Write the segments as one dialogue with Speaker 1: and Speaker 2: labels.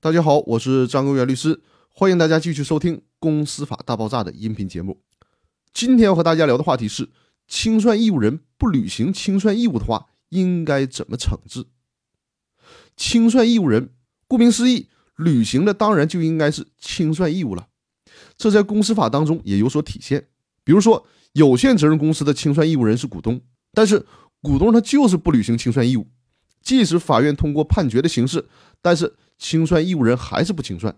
Speaker 1: 大家好，我是张根源律师，欢迎大家继续收听《公司法大爆炸》的音频节目。今天要和大家聊的话题是：清算义务人不履行清算义务的话，应该怎么惩治？清算义务人，顾名思义，履行的当然就应该是清算义务了。这在公司法当中也有所体现。比如说，有限责任公司的清算义务人是股东，但是股东他就是不履行清算义务，即使法院通过判决的形式，但是。清算义务人还是不清算。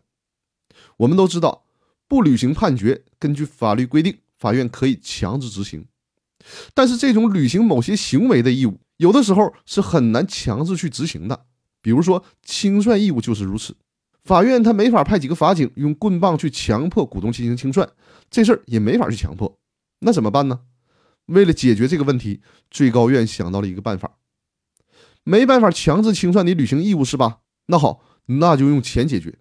Speaker 1: 我们都知道，不履行判决，根据法律规定，法院可以强制执行。但是，这种履行某些行为的义务，有的时候是很难强制去执行的。比如说，清算义务就是如此。法院他没法派几个法警用棍棒去强迫股东进行清算，这事儿也没法去强迫。那怎么办呢？为了解决这个问题，最高院想到了一个办法。没办法强制清算你履行义务是吧？那好。那就用钱解决，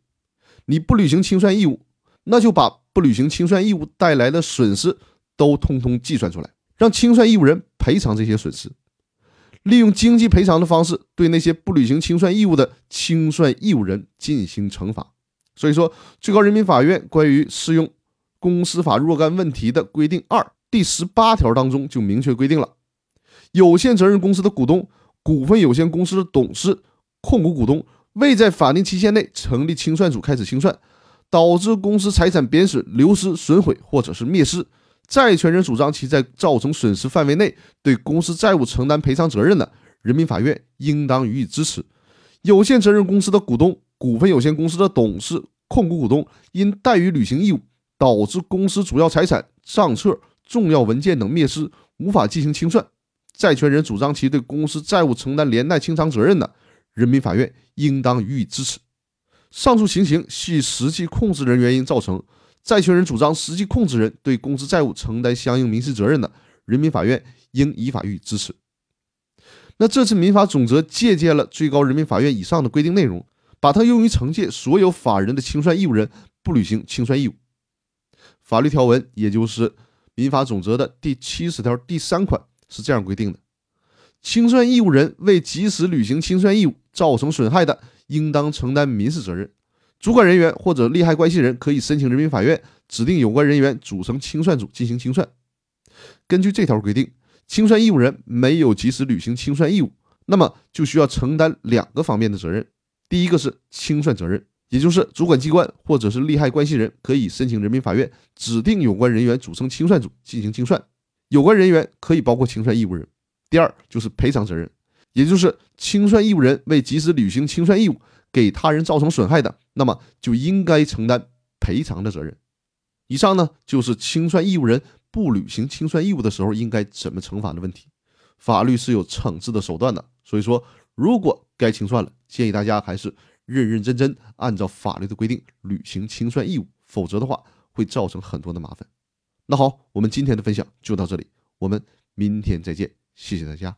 Speaker 1: 你不履行清算义务，那就把不履行清算义务带来的损失都通通计算出来，让清算义务人赔偿这些损失，利用经济赔偿的方式对那些不履行清算义务的清算义务人进行惩罚。所以说，最高人民法院关于适用公司法若干问题的规定二第十八条当中就明确规定了，有限责任公司的股东、股份有限公司的董事、控股股东。未在法定期限内成立清算组开始清算，导致公司财产贬损、流失、损毁或者是灭失，债权人主张其在造成损失范围内对公司债务承担赔偿责任的，人民法院应当予以支持。有限责任公司的股东、股份有限公司的董事、控股股东因怠于履行义务，导致公司主要财产、账册、重要文件等灭失，无法进行清算，债权人主张其对公司债务承担连带清偿责任的。人民法院应当予以支持。上述情形系实际控制人原因造成，债权人主张实际控制人对公司债务承担相应民事责任的，人民法院应依法予以支持。那这次民法总则借鉴了最高人民法院以上的规定内容，把它用于惩戒所有法人的清算义务人不履行清算义务。法律条文也就是民法总则的第七十条第三款是这样规定的。清算义务人为及时履行清算义务造成损害的，应当承担民事责任。主管人员或者利害关系人可以申请人民法院指定有关人员组成清算组进行清算。根据这条规定，清算义务人没有及时履行清算义务，那么就需要承担两个方面的责任。第一个是清算责任，也就是主管机关或者是利害关系人可以申请人民法院指定有关人员组成清算组进行清算。有关人员可以包括清算义务人。第二就是赔偿责任，也就是清算义务人为及时履行清算义务，给他人造成损害的，那么就应该承担赔偿的责任。以上呢就是清算义务人不履行清算义务的时候应该怎么惩罚的问题。法律是有惩治的手段的，所以说如果该清算了，建议大家还是认认真真按照法律的规定履行清算义务，否则的话会造成很多的麻烦。那好，我们今天的分享就到这里，我们明天再见。谢谢大家。